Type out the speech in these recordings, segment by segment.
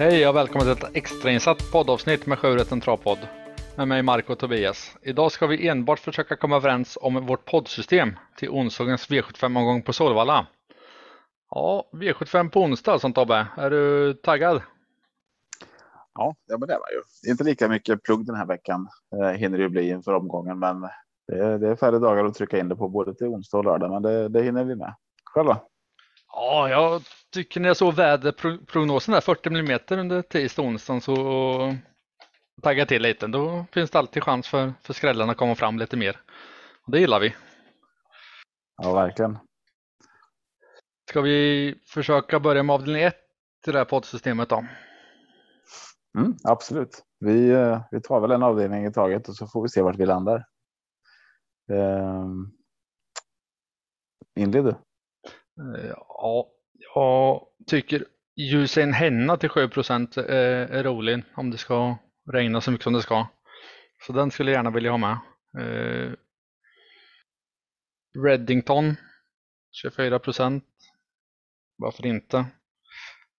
Hej och välkommen till ett extrainsatt poddavsnitt med Sjurätten Travpodd. Med mig Marco och Tobias. Idag ska vi enbart försöka komma överens om vårt poddsystem till onsdagens V75-omgång på Solvalla. Ja, V75 på onsdag som Tobbe. Är du taggad? Ja, ja men det var ju. Inte lika mycket plugg den här veckan eh, hinner det ju bli inför omgången, men det är, det är färre dagar att trycka in det på både till onsdag och lördag, men det, det hinner vi med. Själva? Ja, jag tycker när jag såg väderprognosen där 40 millimeter under tisdag och onsdag så tagga till lite. Då finns det alltid chans för, för skrällarna att komma fram lite mer. Och det gillar vi. Ja, verkligen. Ska vi försöka börja med avdelning 1 i det här poddsystemet då? Mm, absolut. Vi, eh, vi tar väl en avdelning i taget och så får vi se vart vi landar. Um, inled du. Ja, jag tycker Usain Henna till 7 procent eh, är rolig om det ska regna så mycket som det ska. Så den skulle jag gärna vilja ha med. Eh, Reddington 24 procent. Varför inte?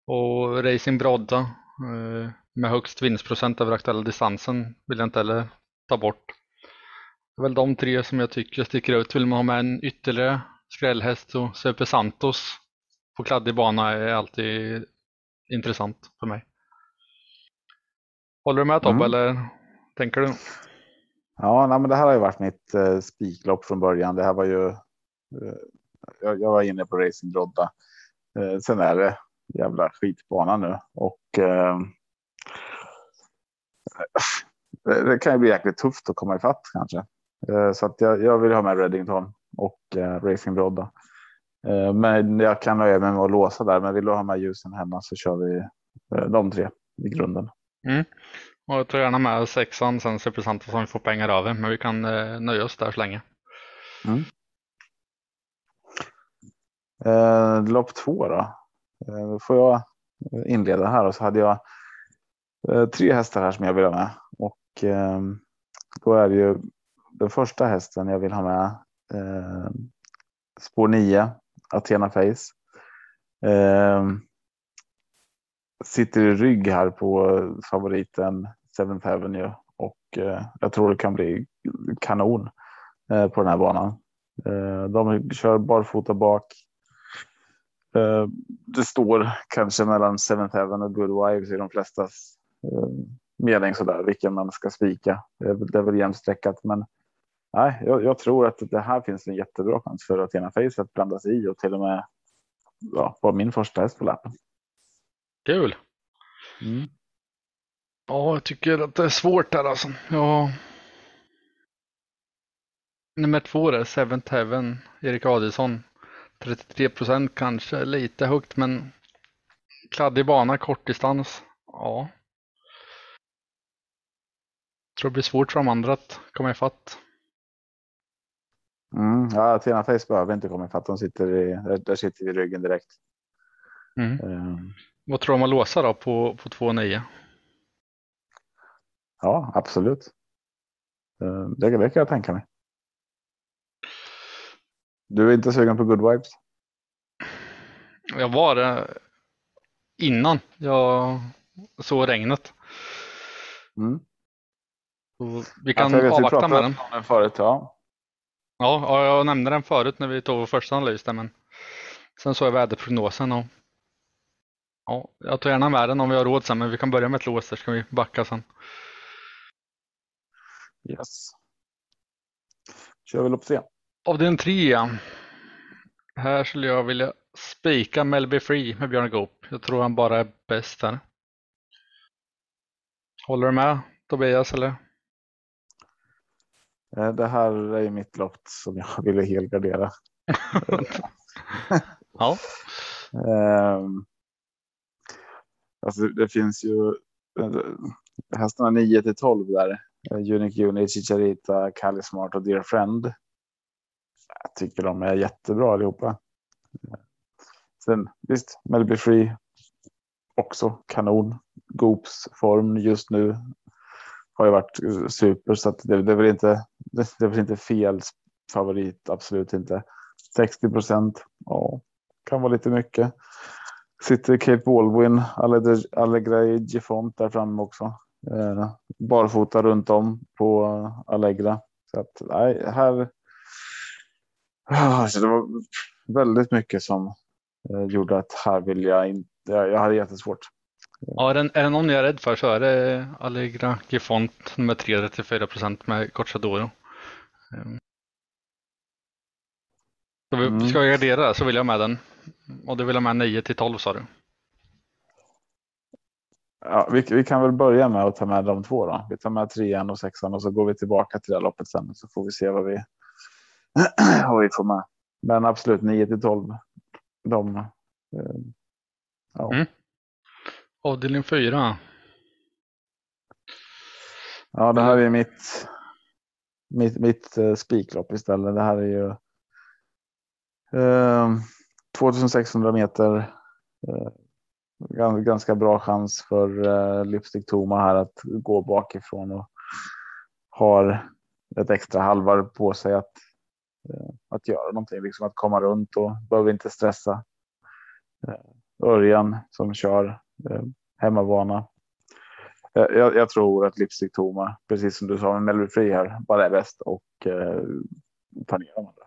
Och Racing Brodda eh, med högst vinstprocent över aktuella distansen vill jag inte heller ta bort. Det är väl de tre som jag tycker sticker ut. Vill man ha med en ytterligare skrällhäst och Super Santos på kladdig bana är alltid intressant för mig. Håller du med Tobbe mm. eller tänker du? Ja, nej, men det här har ju varit mitt eh, spiklopp från början. Det här var ju. Eh, jag, jag, var inne på Racing Brodda. Eh, sen är det jävla skitbana nu och. Eh, det kan ju bli jäkligt tufft att komma ifatt kanske. Eh, så att jag, jag vill ha med Reddington och eh, Racing Brodda. Eh, men jag kan nöja mig med att låsa där. Men vill du ha med ljusen hemma så kör vi eh, de tre i grunden. Mm. Och jag tar gärna med sexan sen Supersanta som vi får pengar över. Men vi kan eh, nöja oss där så länge. Mm. Eh, lopp två då. Eh, då får jag inleda här och så hade jag eh, tre hästar här som jag vill ha med. Och eh, då är det ju den första hästen jag vill ha med. Eh, spår 9, Athena Face. Eh, sitter i rygg här på favoriten Seventh Avenue och eh, jag tror det kan bli kanon eh, på den här banan. Eh, de kör barfota bak. Eh, det står kanske mellan Seventh Avenue och Good Wives i de flestas eh, mening sådär vilken man ska spika. Det är, väl är väl jämsträckat, men nej, jag, jag, tror att det här finns en jättebra chans för Athena Face att blanda sig i och till och med ja, vara min första häst på lappen. Kul. Mm. Ja, jag tycker att det är svårt där alltså. Ja. Nummer två är Seventh Heaven, Erik Adielsson. 33 procent kanske, lite högt men kladdig bana, kortdistans. Ja. Jag tror det blir svårt för de andra att komma ifatt. Mm, ja, Athena Face behöver inte komma ifatt. De sitter i, där sitter vi i ryggen direkt. Mm. Um. Vad tror du om att låsa då på, på 2,9? Ja, absolut. Uh, det, det kan jag tänka mig. Du är inte sugen på good vibes? Jag var det innan jag såg regnet. Mm. vi kan ja, avvakta med den. den förut, ja. Ja, jag nämnde den förut när vi tog vår första analys där, men sen såg jag väderprognosen och ja, jag tar gärna med den om vi har råd sen, men vi kan börja med ett lås så ska vi backa sen. Yes. Kör vi lopp tre. Av den tre. Här skulle jag vilja spika Melby Free med Björn Goop. Jag tror han bara är bäst här. Håller du med Tobias eller? Eh, det här är mitt lopp som jag ville helgardera. ja. Um, alltså det finns ju eh, hästarna 9 till 12 där. Eh, Unique Unit, Chicharita, Kali Smart och Dear Friend. Jag tycker de är jättebra allihopa. Sen visst, Melby Free också kanon. Goops form just nu har ju varit super så att det, det är väl inte. Det, det är väl inte fel favorit. Absolut inte. 60 procent. Ja, kan vara lite mycket. Sitter Cape Baldwin, Allegra Gifont där framme också. Eh, barfota runt om på Allegra. Så att nej, här. Alltså det var väldigt mycket som eh, gjorde att här vill jag inte. Jag, jag hade jättesvårt. Ja, är det, är det någon jag är rädd för så är det Allegra Gifont 3, 34 procent med Corchadoro. Ehm. Så vi, mm. Ska jag gardera så vill jag med den. Och du vill ha med 9 till 12 sa du? Ja, vi, vi, kan väl börja med att ta med de två då. Vi tar med trean och sexan och så går vi tillbaka till det loppet sen så får vi se vad vi, vad vi får med. Men absolut 9 till 12. De. Eh, ja. Mm. Avdelning 4. Ja, det här är mitt. Mitt, mitt uh, spiklopp istället. Det här är ju. Uh, 2600 meter. Uh, ganska bra chans för uh, Lipstick Toma här att gå bakifrån och har ett extra halvar på sig att, uh, att göra någonting, liksom att komma runt och behöver inte stressa. Uh, Örjan som kör uh, hemmabana. Jag, jag, tror att Lipstick Toma, precis som du sa med Melby Free här, bara är bäst och uh, tar ner de andra.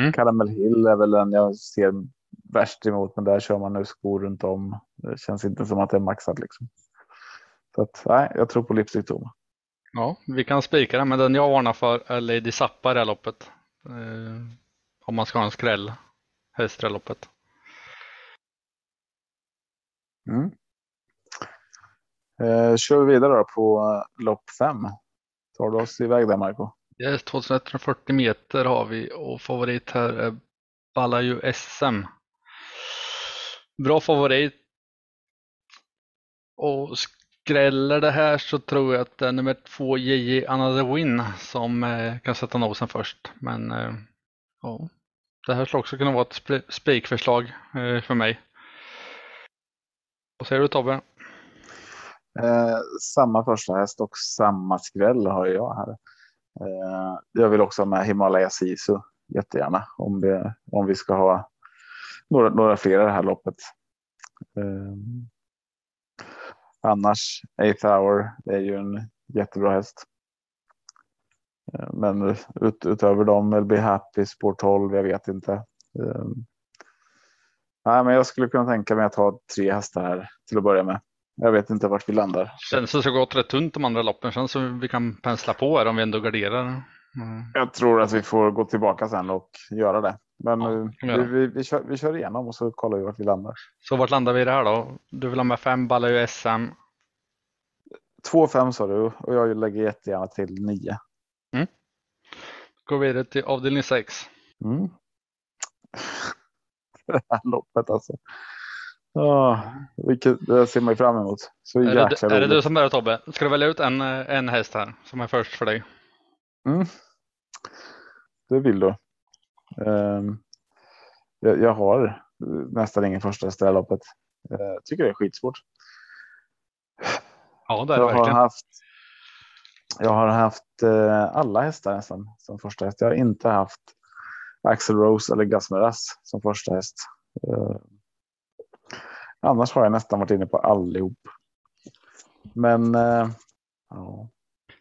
Mm. Caramel Hill är väl den jag ser värst emot, men där kör man nu skor runt om. Det känns inte som att det är maxat liksom. Så att, nej, jag tror på Lipstick Toma. Ja, vi kan spika den, men den jag varnar för är Lady Zappa i det här loppet. Eh, om man ska ha en skräll häst i det loppet. Mm. Eh, kör vi vidare då på eh, lopp fem. Tar du oss iväg där Marco? Eh, yes, 2140 meter har vi och favorit här är Ballaju SM. Bra favorit. Och skräller det här så tror jag att det är nummer två JJ Another Win som eh, kan sätta nosen först. Men eh, ja, det här skulle också kunna vara ett spikförslag eh, för mig. Vad säger du Tobbe? Eh, samma första häst och samma skräll har jag här. Eh, jag vill också ha med Himalaya Sisu jättegärna om vi, om vi ska ha några, några fler i det här loppet. Eh, annars, Eighth Hour är ju en jättebra häst. Eh, men ut, utöver dem, LB Happy, Sport 12, jag vet inte. Eh, Eh, nej, men jag skulle kunna tänka mig att ha tre hästar här till att börja med. Jag vet inte vart vi landar. Känns det så gott rätt tunt de andra loppen. Känns som vi kan pensla på här om vi ändå garderar. Mm. Jag tror att vi får gå tillbaka sen och göra det. Men ja, vi, vi, vi, kör, vi kör igenom och så kollar vi vart vi landar. Så vart landar vi i det här då? Du vill ha med fem ballar i SM? Två fem sa du och jag lägger jättegärna till nio. Mm. Går vidare till avdelning sex. Mm. det här loppet alltså. Oh, vilket, det ser man ju fram emot. Så är det, Är det du som börjar Tobbe? Ska du välja ut en, en häst här som är först för dig? Mm. Det vill du. Um, jag, jag, har nästan ingen första häst i det här loppet. Jag uh, tycker det är skitsvårt. Ja, det är det jag verkligen. Har haft, jag har haft uh, alla hästar nästan som första häst. Jag har inte haft Axel Rose eller Gasmeras som första häst. Uh, Annars har jag nästan varit inne på allihop. Men äh, ja.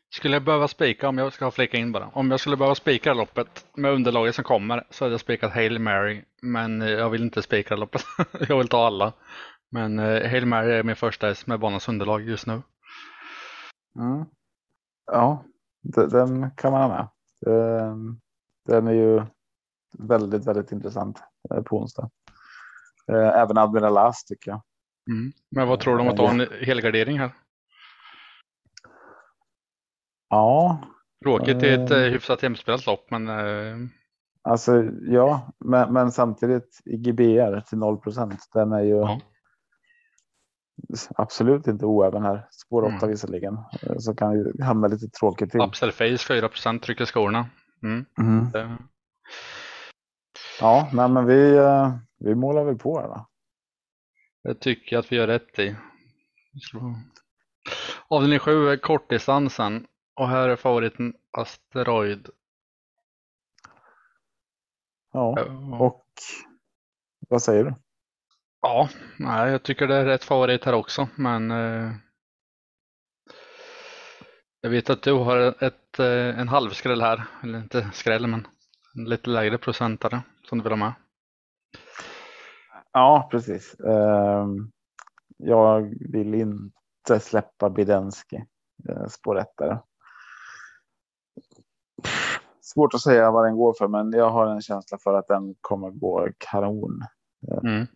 Skulle jag behöva spika, om jag ska flika in bara, om jag skulle behöva spika loppet med underlaget som kommer så hade jag spikat Hail Mary. Men eh, jag vill inte spika loppet. jag vill ta alla. Men eh, Hail Mary är min första häst med banans underlag just nu. Mm. Ja, den kan man ha med. Den är ju väldigt, väldigt intressant på onsdag. Eh, även Admiral As tycker jag. Mm. Men vad tror du om att ha en helgardering här? Ja. Tråkigt i ett äh, hyfsat hemspelat lopp, men. Äh... Alltså ja, men, men samtidigt GBR till 0% Den är ju. Ja. Absolut inte oäven här. Spår 8 mm. visserligen. Så kan ju hamna lite tråkigt till. Upsell face 4 trycker skorna. Mm. Mm. Det... Ja, nej, men vi, vi målar väl på här va? Jag tycker att vi gör rätt i. Avdelning 7 är kortdistansen och här är favoriten Asteroid. Ja, och vad säger du? Ja, nej, jag tycker det är rätt favorit här också, men eh, jag vet att du har ett, eh, en halv skräll här, eller inte skräll, men en lite lägre procentare som du vill ha med. Ja, precis. Ehm, jag vill inte släppa Bidenski, eh, spår ett där. Svårt att säga vad den går för, men jag har en känsla för att den kommer gå kanon Mm.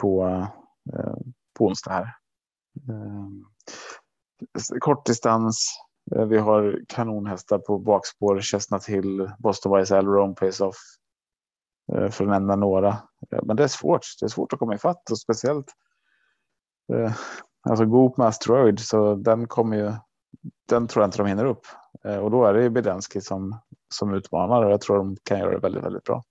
på, eh, på onsdag här. Eh, kortdistans. Eh, vi har kanonhästar på bakspår. Chestnut Hill, Boston YSL, Rome Pace Off. Eh, för att nämna några. Eh, men det är svårt. Det är svårt att komma ifatt och speciellt. Eh, alltså Goop med Asteroid så den kommer ju. Den tror jag inte de hinner upp och då är det ju Bedenski som som utmanar och jag tror de kan göra det väldigt, väldigt bra.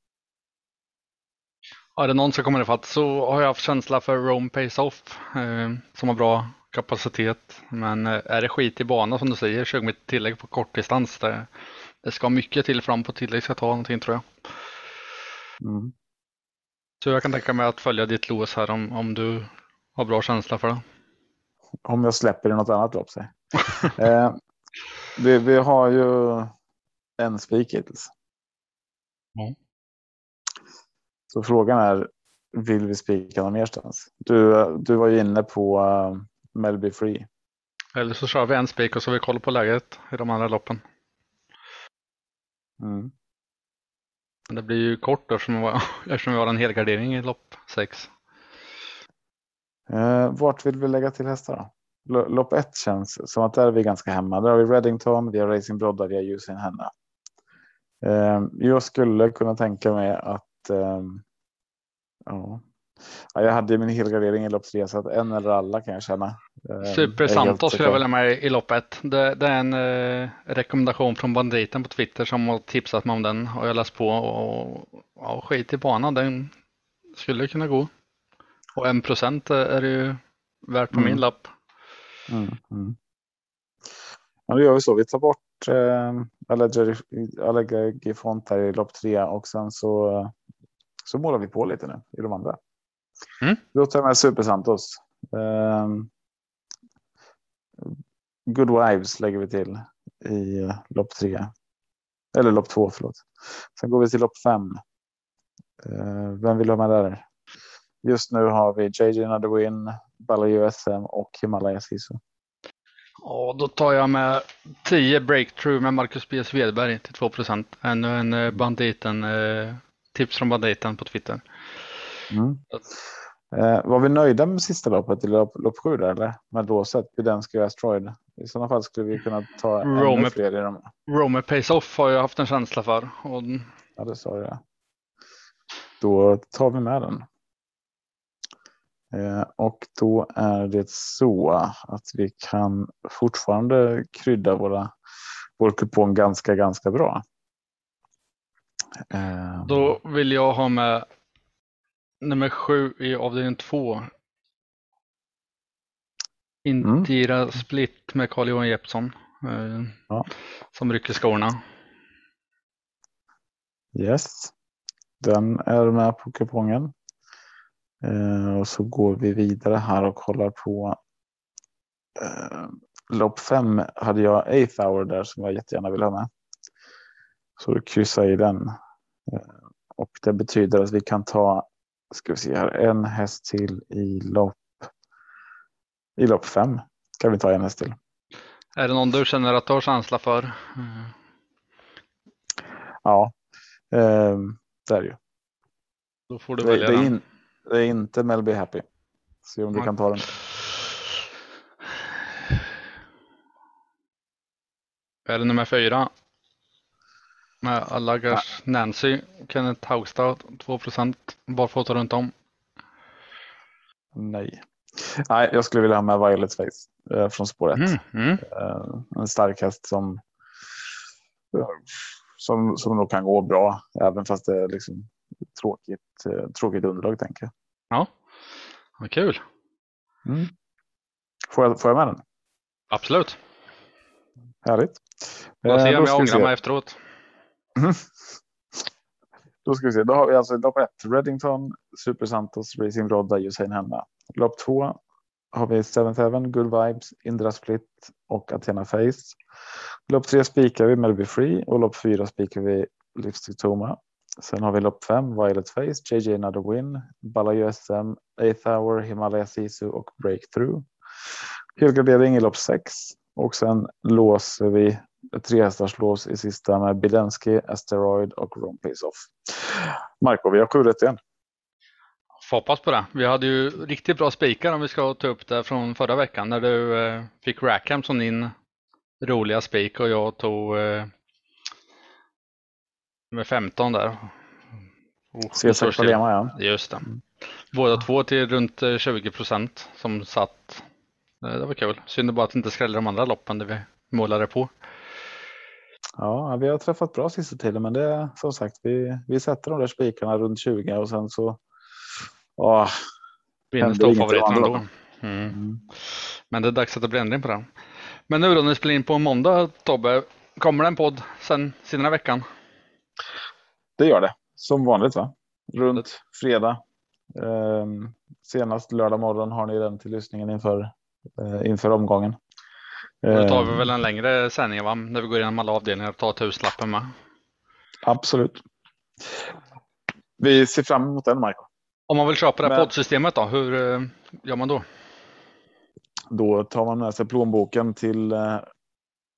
Ja, är det någon som kommer ifatt så har jag haft känsla för Rome Pace Off eh, som har bra kapacitet. Men eh, är det skit i bana som du säger, 20 mitt tillägg på kortdistans. Det, det ska mycket till fram på tillägg ska ta någonting tror jag. Mm. Så jag kan tänka mig att följa ditt lås här om, om du har bra känsla för det. Om jag släpper i något annat lopp. eh, vi, vi har ju en spik hittills. Ja. Så frågan är, vill vi spika någon merstans? Du, du var ju inne på uh, Melby Free. Eller så kör vi en spik och så har vi koll på läget i de andra loppen. Mm. Det blir ju kort eftersom vi har- eftersom vi har en helgardering i lopp 6. Eh, vart vill vi lägga till hästar då? Lopp ett känns som att där är vi ganska hemma. Där har vi Reddington, vi har Racing Brodda, vi har Usain Henna. Eh, jag skulle kunna tänka mig att eh, ja. Ja, jag hade min helgardering i lopp tre så att en eller alla kan jag känna. Eh, Super Santos skulle jag vilja med i lopp 1. Det, det är en eh, rekommendation från banditen på Twitter som har tipsat mig om den och jag läst på och ja, skit i banan. Den skulle kunna gå. Och en procent är det ju värt på Mm. min lapp. Mm, mm. Ja, då gör vi så. Vi tar bort eh, Allergy Font här i lopp tre och sen så, så målar vi på lite nu i de andra. Mm. Då tar jag med Super Santos. Eh, Good Wives lägger vi till i lopp tre. Eller lopp två, förlåt. Sen går vi till lopp fem. Eh, vem vill ha med där? Just nu har vi JJ Another Win, Balla USM och Himalaya Sisu. Och då tar jag med 10 breakthrough med Marcus B. Svedberg till 2 procent. Ännu en eh, banditen, eh, tips från banditen på Twitter. Mm. Eh, var vi nöjda med sista loppet i lopp, lopp sju där, eller? Med låset, Budenski och Asteroid. I sådana fall skulle vi kunna ta ännu Rome- fler i dem. Romer Pace Off har jag haft en känsla för. Och Ja, det sa jag. Då tar vi med den. Eh, och då är det så att vi kan fortfarande krydda våra, vår kupong ganska, ganska bra. Eh, Då vill jag ha med nummer sju i avdelning två. Intira Split med Carl-Johan Jeppsson. Eh, Ja. Som rycker skorna. Yes, den är med på kupongen. Eh, och så går vi vidare här och kollar på eh, lopp fem hade jag Eighth Hour där som jag jättegärna vill ha med. Så du kryssar i den. Eh, och det betyder att vi kan ta, ska vi se här, en häst till i lopp i lopp fem. Kan vi ta en häst till. Är det någon du känner att du har känsla för? Eh, Ja, eh, det är det ju. Då får du Det, välja det, är in, det är inte Melby Happy. Se om du Nej. kan ta den. Är det nummer fyra? Med Allagars Nancy, Kenneth Haugstad, 2 procent, barfota runt om. Nej. Nej, jag skulle vilja ha med Violet Face eh, från spår 1. Mm, mm. Eh, en stark häst som, som, som nog kan gå bra, även fast det är liksom tråkigt, eh, tråkigt underlag tänker jag. Ja, vad kul. Mm. Får, jag, får jag med den? Absolut. Härligt. Får se Eh, om jag ångrar mig efteråt. Mm. Då ska vi se. Då har vi alltså lopp ett, Reddington, Super Santos, Racing Rodda, Usain Henna. Lopp två har vi Seventh Heaven, Good Vibes, Indra Split och Athena Face. Lopp tre spikar vi Melby Free och lopp fyra spikar vi Lipstick Toma. Sen har vi lopp fem, Violet Face, JJ Another Win, Balayo SM, Eighth Hour, Himalaya Sisu och Breakthrough. Helgardering i lopp sex och sen låser vi tre hästars lås i sista med Bilensky, Asteroid och Ron Off. Marco, vi har sju rätt igen. Får hoppas på det. Vi hade ju riktigt bra spikar om vi ska ta upp det från förra veckan när du eh, fick Rackham som din roliga spik och jag tog eh, med 15 där. C6 Palema ja. Just det. Båda två till runt 20 eh, procent som satt. Det var kul. Synd bara att det inte skrällde de andra loppen där vi målade på. Ja, vi har träffat bra sista tiden, men det är som sagt, vi, vi sätter de där spikarna runt 20 och sen så. Åh, Vinner storfavoriten ändå. Mm. Mm. Men det är dags att det blir ändring på det. Men nu då när vi spelar in på måndag Tobbe, kommer det en podd sen senare veckan? Det gör det som vanligt va? Runt fredag. Eh, senast lördag morgon har ni den till lyssningen inför, inför omgången. Då tar vi ehm. väl en längre sändning va? När vi går igenom alla avdelningar och tar tusenlappen med. Absolut. Vi ser fram emot den Marco. Om man vill köpa det här Men... poddsystemet då, hur eh, gör man då? Då tar man med sig plånboken till eh,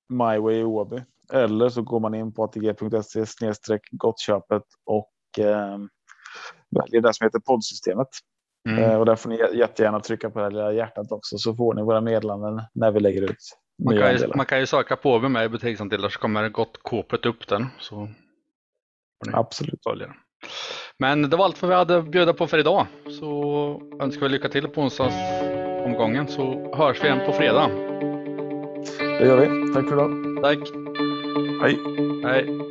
MyWay i Åby. Eller så går man in på atg.se gottköpet och eh, väljer det som heter poddsystemet. Mm. Eh, och där får ni jättegärna trycka på det lilla hjärtat också så får ni våra meddelanden när vi lägger ut. Man kan, ju, man kan ju söka på med mig i butiksandelar så kommer gott kåpet upp den. Så Absolut. Följa. Men det var allt vad vi hade att bjuda på för idag. Så önskar vi lycka till på onsdagsomgången så hörs vi igen på fredag. Det gör vi. Tack för idag. Tack. Hej. Hej.